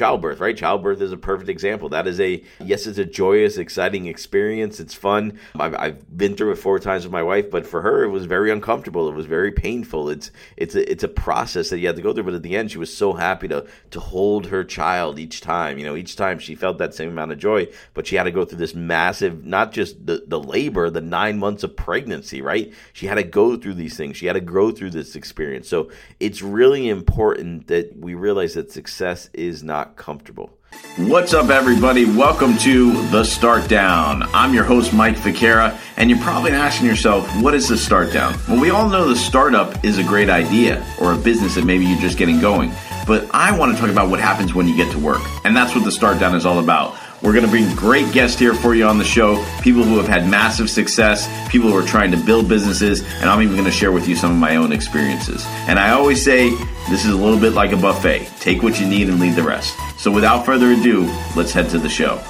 childbirth, right? Childbirth is a perfect example. That is a, yes, it's a joyous, exciting experience. It's fun. I've, I've been through it four times with my wife, but for her, it was very uncomfortable. It was very painful. It's, it's a, it's a process that you have to go through. But at the end, she was so happy to, to hold her child each time. You know, each time she felt that same amount of joy, but she had to go through this massive, not just the, the labor, the nine months of pregnancy, right? She had to go through these things. She had to grow through this experience. So it's really important that we realize that success is not comfortable. What's up, everybody? Welcome to The Start Down. I'm your host, Mike Ficara, and you're probably asking yourself, what is the start down? Well, we all know the startup is a great idea or a business that maybe you're just getting going. But I want to talk about what happens when you get to work. And that's what The Start Down is all about. We're going to bring great guests here for you on the show. People who have had massive success, people who are trying to build businesses, and I'm even going to share with you some of my own experiences. And I always say this is a little bit like a buffet. Take what you need and leave the rest. So without further ado, let's head to the show.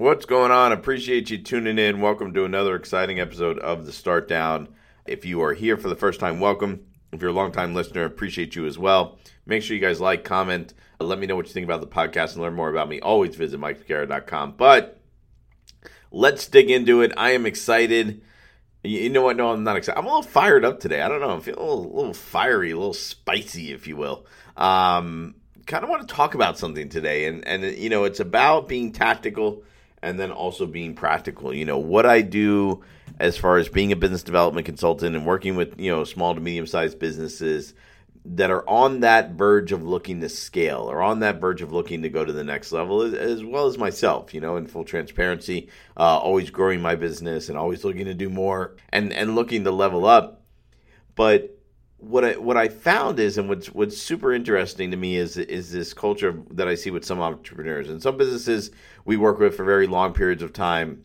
What's going on? Appreciate you tuning in. Welcome to another exciting episode of the Start Down. If you are here for the first time, welcome. If you're a long-time listener, appreciate you as well. Make sure you guys like, comment, let me know what you think about the podcast and learn more about me. Always visit MikeFicara.com. But let's dig into it. I am excited. You know what? No, I'm not excited. I'm a little fired up today. I don't know. I'm feeling a little, little fiery, a little spicy, if you will. Um, kind of want to talk about something today, and and you know, it's about being tactical and then also being practical. You know, what I do as far as being a business development consultant and working with, you know, small to medium sized businesses that are on that verge of looking to scale or on that verge of looking to go to the next level as, as well as myself you know in full transparency uh, always growing my business and always looking to do more and and looking to level up but what I what I found is, and what's what's super interesting to me is is this culture that I see with some entrepreneurs and some businesses we work with for very long periods of time.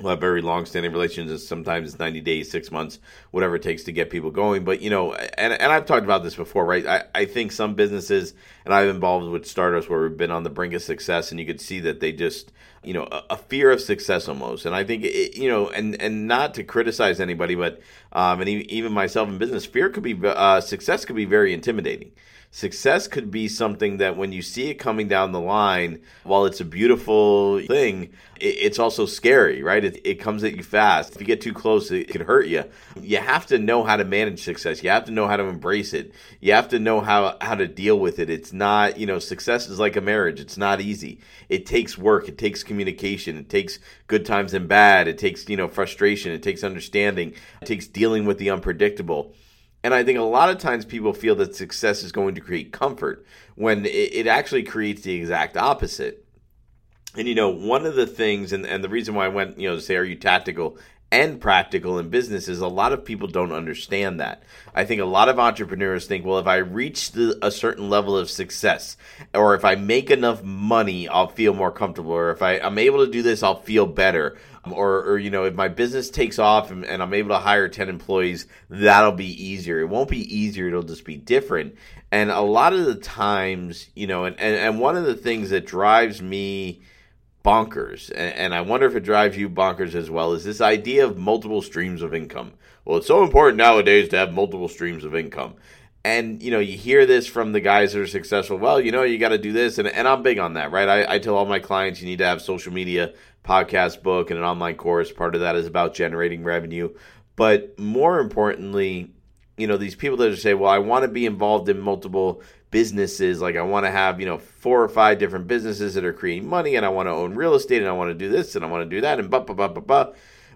We'll have very long standing relations. Sometimes it's 90 days, six months, whatever it takes to get people going. But, you know, and, and I've talked about this before, right? I, I think some businesses, and I've involved with startups where we've been on the brink of success, and you could see that they just, you know, a, a fear of success almost. And I think, it, you know, and, and not to criticize anybody, but, um, and even myself in business, fear could be, uh, success could be very intimidating success could be something that when you see it coming down the line, while it's a beautiful thing, it's also scary, right? It, it, comes at you fast. If you get too close, it could hurt you. You have to know how to manage success. You have to know how to embrace it. You have to know how, how to deal with it. It's not, you know, success is like a marriage. It's not easy. It takes work. It takes communication. It takes good times and bad. It takes, you know, frustration. It takes understanding. It takes dealing with the unpredictable. And I think a lot of times people feel that success is going to create comfort when it, it actually creates the exact opposite. And you know, one of the things, and, and the reason why I went, you know, say, are you tactical and practical in business is a lot of people don't understand that. I think a lot of entrepreneurs think, well, if I reach the, a certain level of success, or if I make enough money, I'll feel more comfortable, or if I, I'm able to do this, I'll feel better or, or you know if my business takes off and, and, i'm able to hire 10 employees that'll be easier. It won't be easier. It'll just be different. And a lot of the times you know and, and, and one of the things that drives me bonkers and, and i wonder if it drives you bonkers as well is this idea of multiple streams of income. Well it's so important nowadays to have multiple streams of income and you know you hear this from the guys that are successful well you know you got to do this and, and i'm big on that right I, I tell all my clients you need to have social media podcast book and an online course. Part of that is about generating revenue. But more importantly, you know, these people that say, well, I want to be involved in multiple businesses. Like I want to have, you know, four or five different businesses that are creating money and I want to own real estate and I want to do this and I want to do that and blah, blah, blah, blah, blah.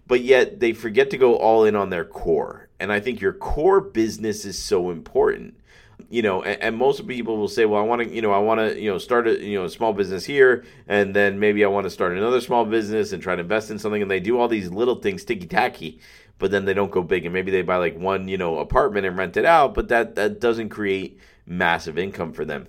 But yet they forget to go all in on their core. And I think your core business is so important you know, and, and, most people will say, well, I want to, you know, I want to, you know, start a, you know, a small business here, and then maybe I want to start another small business and try to invest in something, and they do all these little things, ticky tacky, but then they don't go big, and maybe they buy like one, you know, apartment and rent it out, but that that doesn't create massive income for them.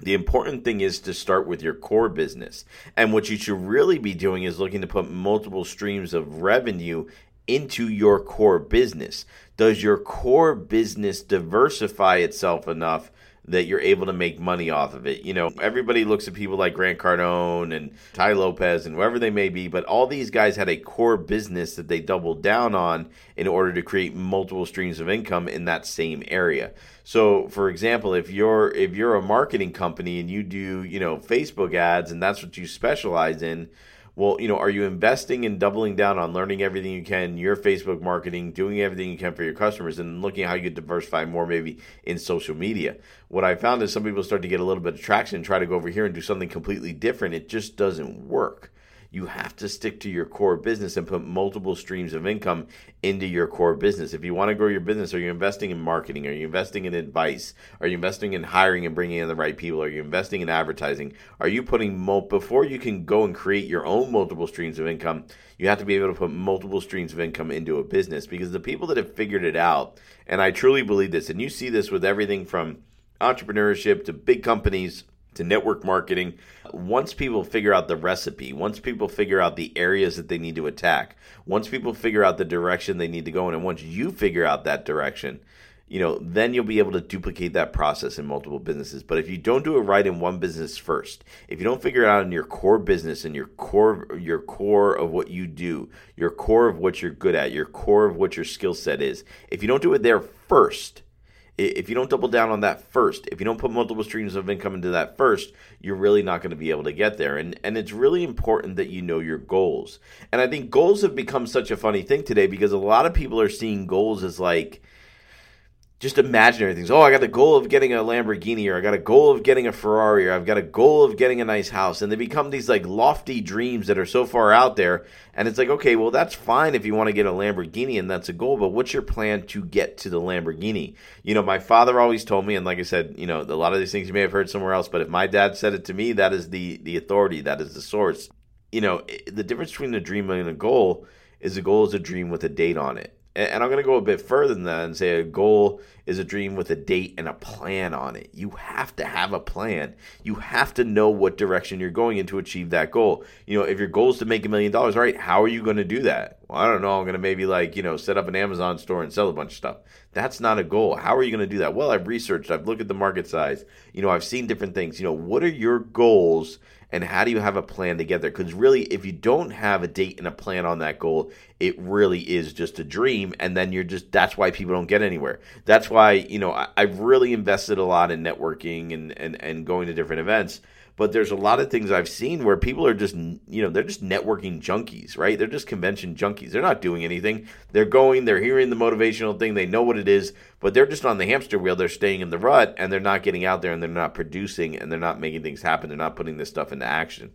The important thing is to start with your core business. And what you should really be doing is looking to put multiple streams of revenue into your core business? Does your core business diversify itself enough that you're able to make money off of it. You know, everybody looks at people like Grant Cardone and Tai Lopez and whoever they may be, but all these guys had a core business that they doubled down on in order to create multiple streams of income in that same area. So, for example, if you're if you're a marketing company and you do, you know, Facebook ads and that's what you specialize in, well, you know, are you investing in doubling down on learning everything you can, your Facebook marketing, doing everything you can for your customers, and looking at how you could diversify more maybe in social media? What I found is some people start to get a little bit of traction, try to go over here and do something completely different. It just doesn't work you have to stick to your core business and put multiple streams of income into your core business. If you want to grow your business, are you investing in marketing? Are you investing in advice? Are you investing in hiring and bringing in the right people? Are you investing in advertising? Are you putting mo- before you can go and create your own multiple streams of income? You have to be able to put multiple streams of income into a business because the people that have figured it out, and I truly believe this, and you see this with everything from entrepreneurship to big companies to network marketing. Once people figure out the recipe, once people figure out the areas that they need to attack, once people figure out the direction they need to go in, and once you figure out that direction, you know, then you'll be able to duplicate that process in multiple businesses. But if you don't do it right in one business first, if you don't figure it out in your core business and your core your core of what you do, your core of what you're good at, your core of what your skill set is, if you don't do it there first, if you don't double down on that first, if you don't put multiple streams of income into that first, you're really not going to be able to get there. And and it's really important that you know your goals. And I think goals have become such a funny thing today because a lot of people are seeing goals as like just imaginary things. Oh, I got the goal of getting a Lamborghini, or I got a goal of getting a Ferrari, or I've got a goal of getting a nice house. And they become these like lofty dreams that are so far out there. And it's like, okay, well, that's fine if you want to get a Lamborghini and that's a goal, but what's your plan to get to the Lamborghini? You know, my father always told me, and like I said, you know, a lot of these things you may have heard somewhere else, but if my dad said it to me, that is the the authority, that is the source. You know, the difference between a dream and a goal is a goal is a dream with a date on it and I'm going to go a bit further than that and say a goal is a dream with a date and a plan on it. You have to have a plan. You have to know what direction you're going in to achieve that goal. You know, if your goal is to make a million dollars, right, how are you going to do that? Well, I don't know. I'm going to maybe like, you know, set up an Amazon store and sell a bunch of stuff. That's not a goal. How are you going to do that? Well, I've researched, I've looked at the market size, you know, I've seen different things. You know, what are your goals and how do you have a plan to get there? Because really, if you don't have a date and a plan on that goal, it really is just a dream. And then you're just, that's why people don't get anywhere. That's why, you know, I, have really invested a lot in networking and, and, and going to different events but there's a lot of things I've seen where people are just, you know, they're just networking junkies, right? They're just convention junkies. They're not doing anything. They're going, they're hearing the motivational thing, they know what it is, but they're just on the hamster wheel. They're staying in the rut and they're not getting out there and they're not producing and they're not making things happen. They're not putting this stuff into action.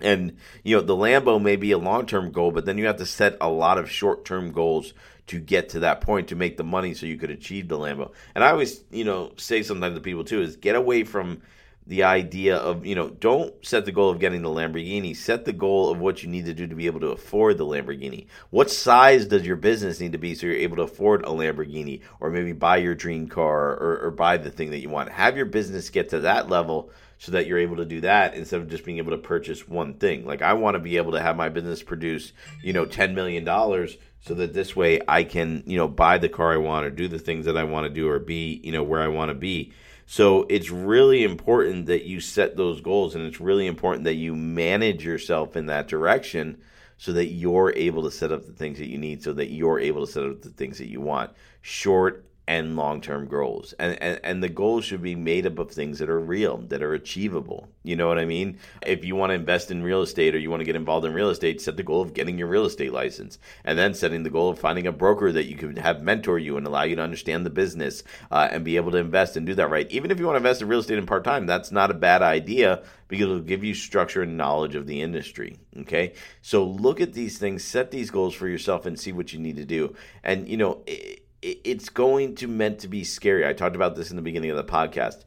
And, you know, the Lambo may be a long term goal, but then you have to set a lot of short term goals to get to that point to make the money so you could achieve the Lambo. And I always, you know, say sometimes to people too is get away from the idea of you know don't set the goal of getting the lamborghini. Set the goal of what you need to do to be able to afford the lamborghini. What size does your business need to be so you're able to afford a lamborghini or maybe buy your dream car or, or buy the thing that you want? Have your business get to that level so that you're able to do that instead of just being able to purchase one thing like i want to be able to have my business produce you know 10 million dollars so that this way i can you know buy the car i want or do the things that i want to do or be you know where i want to be so it's really important that you set those goals and it's really important that you manage yourself in that direction so that you're able to set up the things that you need so that you're able to set up the things that you want. Short and long-term goals. And, and and the goals should be made up of things that are real that are achievable. You know what i mean? If you want to invest in real estate or you want to get involved in real estate set the goal of getting your real estate license and then setting the goal of finding a broker that you can have mentor you and allow you to understand the business uh, and be able to invest and do that right. Even if you want to invest in real estate in part-time that's not a bad idea because it'll give you structure and knowledge of the industry okay? So look at these things set these goals for yourself and see what you need to do. And you know it, it's going to meant to be scary. I talked about this in the beginning of the podcast.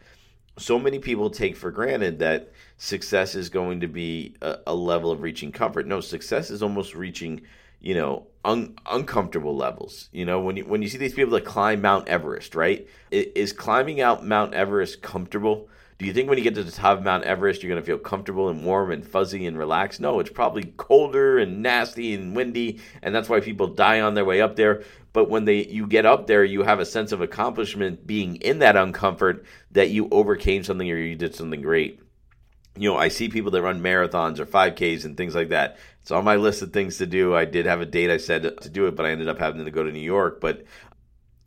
So many people take for granted that success is going to be a, a level of reaching comfort. No, success is almost reaching, you know, un- uncomfortable levels. You know, when you when you see these people that climb Mount Everest, right? Is climbing out Mount Everest comfortable? Do you think when you get to the top of Mount Everest, you're going to feel comfortable and warm and fuzzy and relaxed? No, it's probably colder and nasty and windy, and that's why people die on their way up there. But when they you get up there, you have a sense of accomplishment being in that uncomfort that you overcame something or you did something great you know, I see people that run marathons or 5Ks and things like that. It's on my list of things to do. I did have a date I said to do it, but I ended up having to go to New York. But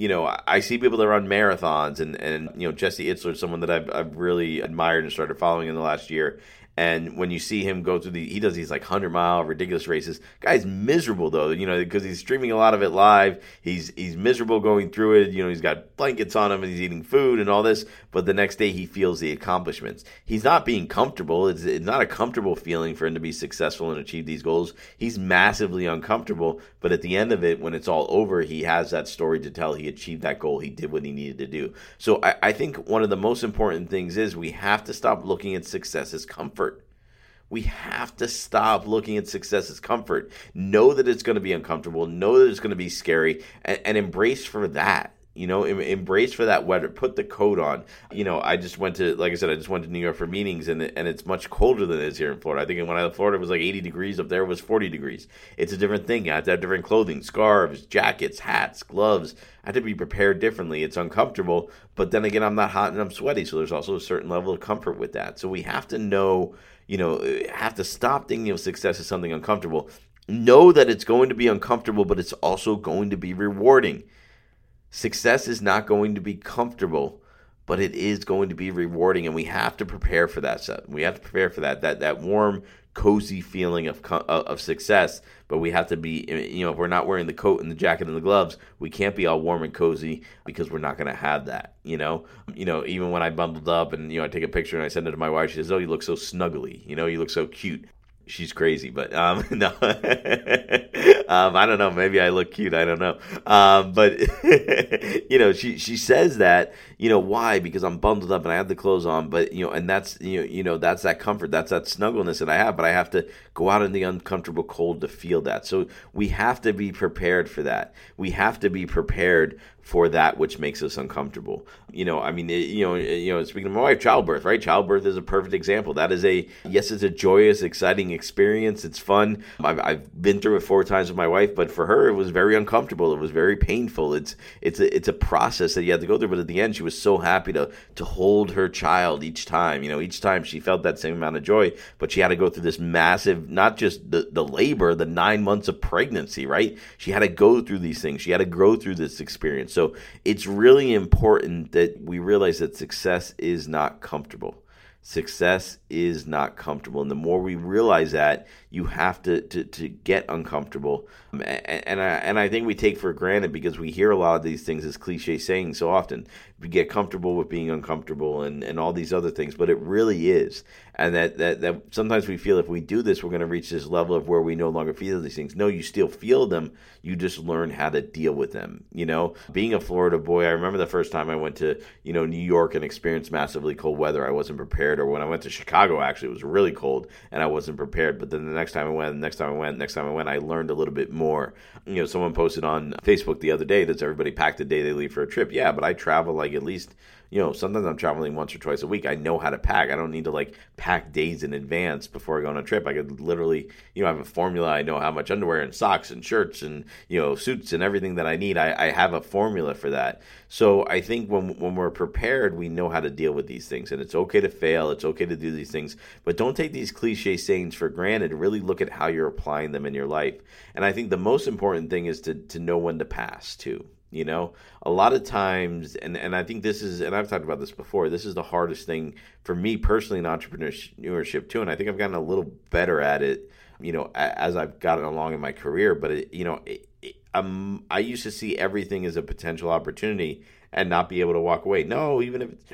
you know, I see people that run marathons, and and you know, Jesse Itzler is someone that I've I've really admired and started following in the last year. And when you see him go through the, he does these like hundred mile ridiculous races. Guy's miserable though, you know, because he's streaming a lot of it live. He's he's miserable going through it. You know, he's got blankets on him and he's eating food and all this. But the next day he feels the accomplishments. He's not being comfortable. It's, it's not a comfortable feeling for him to be successful and achieve these goals. He's massively uncomfortable. But at the end of it, when it's all over, he has that story to tell. He achieved that goal. He did what he needed to do. So I, I think one of the most important things is we have to stop looking at success as comfort we have to stop looking at success as comfort. Know that it's going to be uncomfortable. Know that it's going to be scary, and, and embrace for that. You know, em- embrace for that weather. Put the coat on. You know, I just went to, like I said, I just went to New York for meetings, and and it's much colder than it is here in Florida. I think when I left Florida, it was like 80 degrees. Up there, it was 40 degrees. It's a different thing. You have to have different clothing, scarves, jackets, hats, gloves. I have to be prepared differently. It's uncomfortable, but then again, I'm not hot and I'm sweaty, so there's also a certain level of comfort with that. So we have to know you know, uh, have to stop thinking of success as something uncomfortable. Know that it's going to be uncomfortable, but it's also going to be rewarding. Success is not going to be comfortable, but it is going to be rewarding, and we have to prepare for that. We have to prepare for that that that warm, cozy feeling of uh, of success. But we have to be, eh, you know, if we're not wearing the coat and the jacket and the gloves, we can't be all warm and cozy because we're not going to have that. You know, you know, even when I bundled up and you know I take a picture and I send it to my wife, she says, "Oh, you look so snuggly. You know, you look so cute." She's crazy, but um, no, um, I don't know. Maybe I look cute. I don't know. Um, but you know, she she says that. You know why? Because I'm bundled up and I have the clothes on. But you know, and that's you know, you know that's that comfort. That's that snuggleness that I have. But I have to go out in the uncomfortable cold to feel that. So we have to be prepared for that. We have to be prepared for that which makes us uncomfortable. You know, I mean, it, you know, you know, speaking of my wife, childbirth, right? Childbirth is a perfect example. That is a yes, it's a joyous, exciting experience. It's fun. I've, I've been through it four times with my wife, but for her, it was very uncomfortable. It was very painful. It's it's a, it's a process that you had to go through. But at the end, she was so happy to to hold her child each time. You know, each time she felt that same amount of joy, but she had to go through this massive, not just the the labor, the nine months of pregnancy, right? She had to go through these things. She had to grow through this experience. So it's really important that we realize that success is not comfortable. Success is not comfortable. And the more we realize that, you have to, to, to get uncomfortable. And, I, and I think we take for granted because we hear a lot of these things as cliche sayings so often. We get comfortable with being uncomfortable and, and all these other things, but it really is. And that, that, that sometimes we feel if we do this, we're going to reach this level of where we no longer feel these things. No, you still feel them. You just learn how to deal with them. You know, being a Florida boy, I remember the first time I went to, you know, New York and experienced massively cold weather. I wasn't prepared. Or when I went to Chicago, actually, it was really cold and I wasn't prepared. But then the next time I went, next time I went, next time I went, I learned a little bit more. You know, someone posted on Facebook the other day, does everybody packed the day they leave for a trip? Yeah, but I travel like at least you know, sometimes I'm traveling once or twice a week. I know how to pack. I don't need to like pack days in advance before I go on a trip. I could literally, you know, I have a formula. I know how much underwear and socks and shirts and, you know, suits and everything that I need. I, I have a formula for that. So I think when, when we're prepared, we know how to deal with these things. And it's okay to fail. It's okay to do these things. But don't take these cliche sayings for granted. Really look at how you're applying them in your life. And I think the most important thing is to, to know when to pass too. You know, a lot of times, and, and I think this is, and I've talked about this before, this is the hardest thing for me personally in entrepreneurship too. And I think I've gotten a little better at it, you know, as I've gotten along in my career. But, it, you know, it, it, um, I used to see everything as a potential opportunity and not be able to walk away. No, even if it's,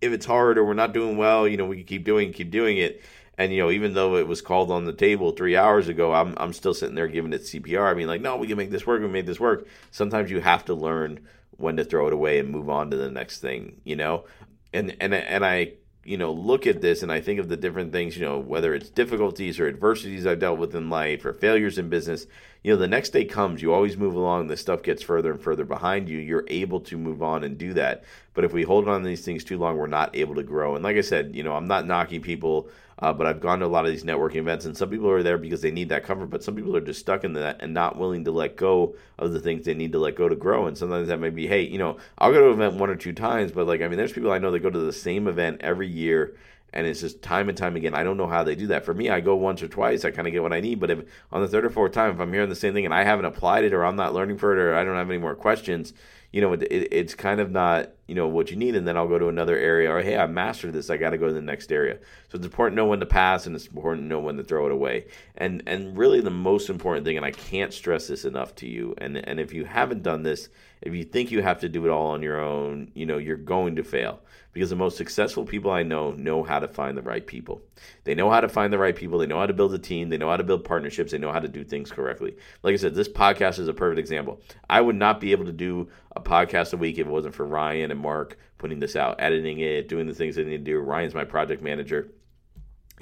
if it's hard or we're not doing well, you know, we keep doing, keep doing it. And you know, even though it was called on the table three hours ago, I'm I'm still sitting there giving it CPR. I mean, like, no, we can make this work. We made this work. Sometimes you have to learn when to throw it away and move on to the next thing. You know, and and and I you know, look at this and I think of the different things, you know, whether it's difficulties or adversities I've dealt with in life or failures in business, you know, the next day comes, you always move along, the stuff gets further and further behind you. You're able to move on and do that. But if we hold on to these things too long, we're not able to grow. And like I said, you know, I'm not knocking people, uh, but I've gone to a lot of these networking events, and some people are there because they need that comfort, but some people are just stuck in that and not willing to let go of the things they need to let go to grow. And sometimes that may be, hey, you know, I'll go to an event one or two times, but like, I mean, there's people I know that go to the same event every year and it's just time and time again. I don't know how they do that. For me, I go once or twice, I kind of get what I need. But if on the third or fourth time, if I'm hearing the same thing and I haven't applied it, or I'm not learning for it, or I don't have any more questions, you know, it, it, it's kind of not you know what you need, and then I'll go to another area. Or hey, I mastered this, I got to go to the next area. So it's important to know when to pass, and it's important to know when to throw it away. And and really the most important thing, and I can't stress this enough to you. And and if you haven't done this, if you think you have to do it all on your own, you know you're going to fail because the most successful people I know know how to find the right people. They know how to find the right people. They know how to build a team. They know how to build partnerships. They know how to do things correctly. Like I said, this podcast is a perfect example. I would not be able to do a podcast a week if it wasn't for Ryan and Mark putting this out, editing it, doing the things they need to do. Ryan's my project manager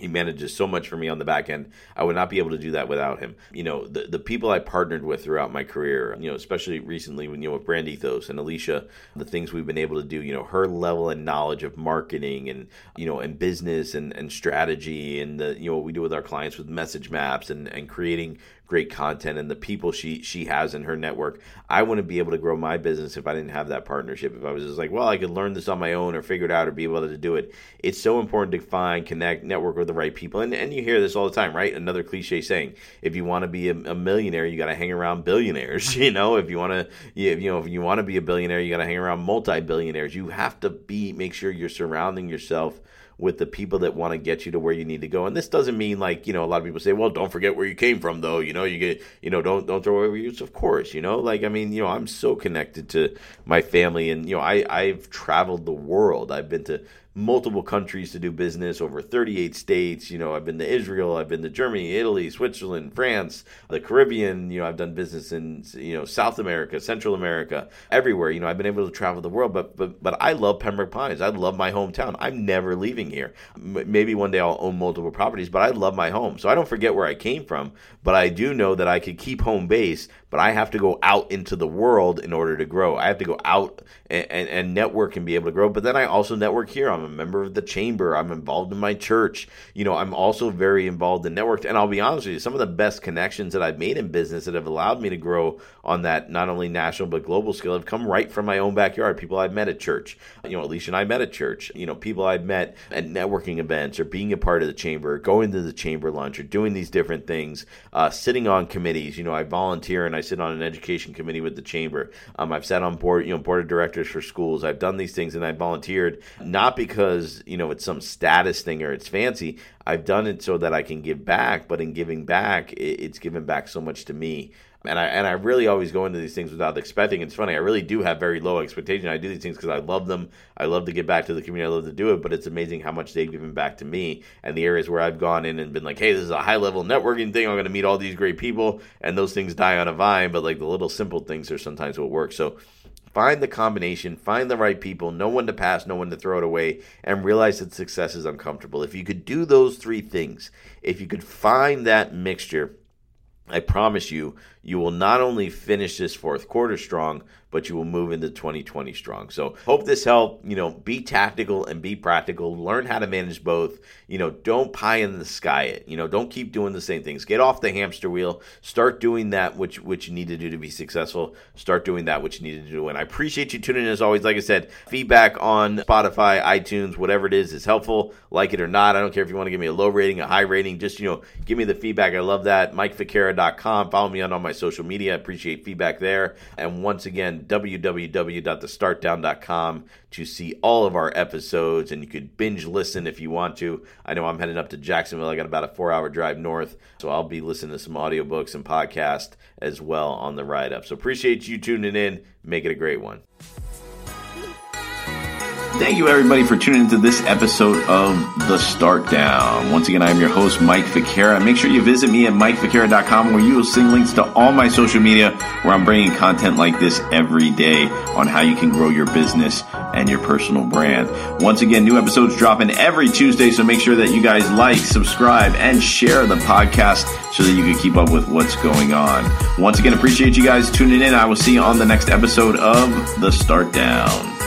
he manages so much for me on the back end. I would not be able to do that without him. You know, the the people I partnered with throughout my career, you know, especially recently when you know with Brand Ethos and Alicia, the things we've been able to do, you know, her level and knowledge of marketing and you know and business and, and strategy and the you know what we do with our clients with message maps and, and creating great content and the people she she has in her network. I wouldn't be able to grow my business if I didn't have that partnership. If I was just like, well, I could learn this on my own or figure it out or be able to do it. It's so important to find, connect, network with the right people. And and you hear this all the time, right? Another cliche saying: if you want to be a, a millionaire, you got to hang around billionaires. You know, if you want to, you, you know, if you want to be a billionaire, you got to hang around multi-billionaires. You have to be make sure you're surrounding yourself with the people that want to get you to where you need to go. And this doesn't mean like, you know, a lot of people say, well, don't forget where you came from though. You know, you get, you know, don't, don't throw away your roots. Of course, you know, like, I mean, you know, I'm so connected to my family and, you know, I, I've traveled the world. I've been to multiple countries to do business, over 38 states. You know, I've been to Israel, I've been to Germany, Italy, Switzerland, France, the Caribbean. You know, I've done business in you know South America, Central America, everywhere. You know, I've been able to travel the world. But but but I love Pembroke Pines. I love my hometown. I'm never leaving here. maybe one day I'll own multiple properties, but I love my home. So I don't forget where I came from. But I do know that I could keep home base but I have to go out into the world in order to grow. I have to go out and, and, and, network and be able to grow. But then I also network here. A member of the chamber. I'm involved in my church. You know, I'm also very involved in network. And I'll be honest with you, some of the best connections that I've made in business that have allowed me to grow on that not only national but global scale have come right from my own backyard. People I've met at church. You know, Alicia and I met at church. You know, people I've met at networking events or being a part of the chamber, going to the chamber lunch or doing these different things, uh, sitting on committees. You know, I volunteer and I sit on an education committee with the chamber. Um, I've sat on board, you know, board of directors for schools. I've done these things and I volunteered not because you know it's some status thing or it's fancy. I've done it so that I can give back. But in giving back, it's given back so much to me and I and I really always go into these things without expecting. It's funny. I really do have very low expectation. I do these things because I love them. I love to give back to the community. I love to do it. But it's amazing how much they've given back to me and the areas where I've gone in and been like, hey, this is a high level networking thing. I'm going to meet all these great people, and those things die on a vine. But like the little simple things are sometimes what work. So find the combination, find the right people, know when to pass, know when to throw it away, and realize that success is uncomfortable. If you could do those three things, if you could find that mixture I promise you, you will not only finish this fourth quarter strong, but you will move into 2020 strong. So hope this helped. You know, be tactical and be practical. Learn how to manage both. You know, don't pie in the sky it. You know, don't keep doing the same things. Get off the hamster wheel. Start doing that which which you need to do to be successful. Start doing that which you need to do. And I appreciate you tuning in as always. Like I said, feedback on Spotify, iTunes, whatever it is, is helpful. Like it or not. I don't care if you want to give me a low rating, a high rating. Just you know, give me the feedback. I love that. MikeFicara.com. Follow me on all my social media. I appreciate feedback there. And once again www.thestartdown.com to see all of our episodes, and you could binge listen if you want to. I know I'm heading up to Jacksonville. I got about a four hour drive north, so I'll be listening to some audiobooks and podcasts as well on the ride up. So appreciate you tuning in. Make it a great one. Thank you, everybody, for tuning into this episode of The Start Down. Once again, I am your host, Mike Ficara. Make sure you visit me at MikeFicara.com where you will see links to all my social media where I'm bringing content like this every day on how you can grow your business and your personal brand. Once again, new episodes dropping every Tuesday, so make sure that you guys like, subscribe, and share the podcast so that you can keep up with what's going on. Once again, appreciate you guys tuning in. I will see you on the next episode of The Start Down.